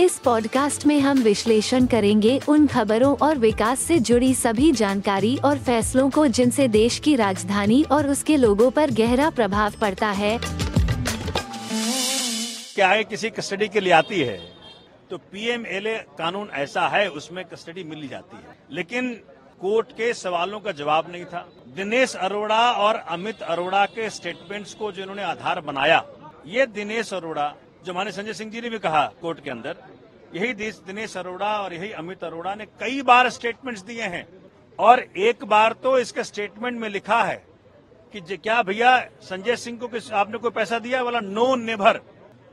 इस पॉडकास्ट में हम विश्लेषण करेंगे उन खबरों और विकास से जुड़ी सभी जानकारी और फैसलों को जिनसे देश की राजधानी और उसके लोगों पर गहरा प्रभाव पड़ता है। क्या है, किसी कस्टडी के लिए आती है तो पीएमएलए कानून ऐसा है, उसमें कस्टडी मिल जाती है। लेकिन कोर्ट के सवालों का जवाब नहीं था। दिनेश अरोड़ा और अमित अरोड़ा के स्टेटमेंट्स को जिन्होंने आधार बनाया, ये दिनेश अरोड़ा जो हमारे संजय सिंह जी ने भी कहा कोर्ट के अंदर, यही दिनेश अरोड़ा और यही अमित अरोड़ा ने कई बार स्टेटमेंट्स दिए हैं। और एक बार तो इसके स्टेटमेंट में लिखा है कि क्या भैया संजय सिंह को किस आपने कोई पैसा दिया? वाला नो नेभर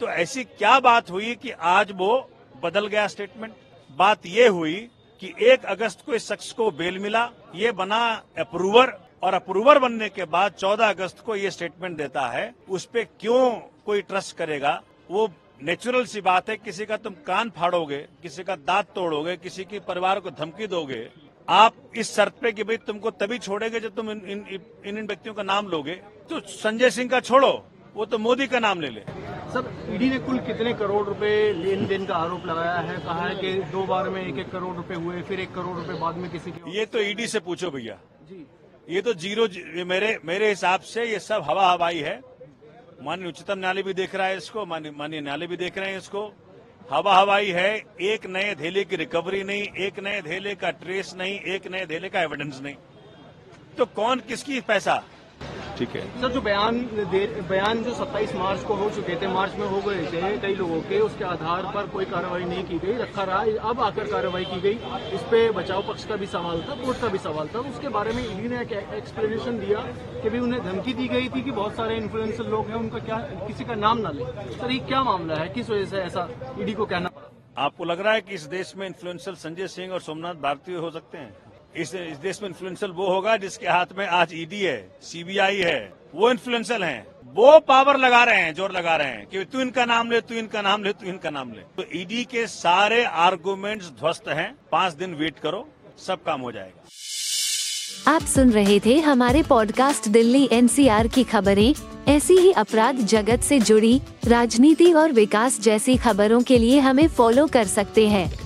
तो ऐसी क्या बात हुई कि आज वो बदल गया स्टेटमेंट बात ये हुई कि एक अगस्त को इस शख्स को बेल मिला, ये बना अप्रूवर और अप्रूवर बनने के बाद 14 अगस्त को ये स्टेटमेंट देता है, उस पर क्यों कोई ट्रस्ट करेगा? वो नेचुरल सी बात है किसी का तुम कान फाड़ोगे किसी का दांत तोड़ोगे किसी के परिवार को धमकी दोगे आप इस शर्त पे कि भाई तुमको तभी छोड़ेंगे जब तुम इन इन इन, इन व्यक्तियों का नाम लोगे। तो संजय सिंह का छोड़ो वो तो मोदी का नाम ले ले। सर ईडी ने कुल कितने करोड़ रुपए लेन देन का आरोप लगाया है? कहा है कि दो बार में एक एक करोड़ रुपए हुए फिर एक करोड़ रुपए बाद में किसी के ये तो ईडी से पूछो भैया। जी। ये तो ज़ीरो जी, मेरे मेरे हिसाब से ये सब हवा हवाई है। माननीय उच्चतम न्यायालय भी देख रहा है इसको, माननीय न्यायालय भी देख रहे हैं इसको। हवा हवाई है, एक नए धेले की रिकवरी नहीं, एक नए धेले का ट्रेस नहीं, एक नए धेले का एविडेंस नहीं। तो कौन किसकी पैसा? ठीक है। सर जो बयान बयान जो 27 मार्च को हो चुके थे मार्च में हो गए थे कई लोगों के उसके आधार पर कोई कार्रवाई नहीं की गई रखा रहा अब आकर कार्रवाई की गई। इस पे बचाव पक्ष का भी सवाल था कोर्ट का भी सवाल था। उसके बारे में ईडी ने एक एक्सप्लेनेशन दिया कि भी उन्हें धमकी दी गई थी कि बहुत सारे इन्फ्लुएंसर लोग हैं उनका क्या किसी का नाम ना ले। सर ये क्या मामला है? किस वजह से ऐसा ईडी को कहना पड़ा? आपको लग रहा है कि इस देश में इन्फ्लुएंसर संजय सिंह और सोमनाथ भारतीय हो सकते हैं? इस, देश में इन्फ्लुएंसल वो होगा जिसके हाथ में आज ईडी है सीबीआई है वो इन्फ्लुएंसल हैं। वो पावर लगा रहे हैं ज़ोर लगा रहे हैं कि तू इनका नाम ले तू इनका नाम ले तू इनका नाम ले। तो ईडी के सारे आर्गूमेंट्स ध्वस्त हैं। पाँच दिन वेट करो सब काम हो जाएगा। आप सुन रहे थे हमारे पॉडकास्ट दिल्ली एनसीआर की खबरें। ऐसी ही अपराध जगत से जुड़ी राजनीति और विकास जैसी खबरों के लिए हमें फॉलो कर सकते हैं।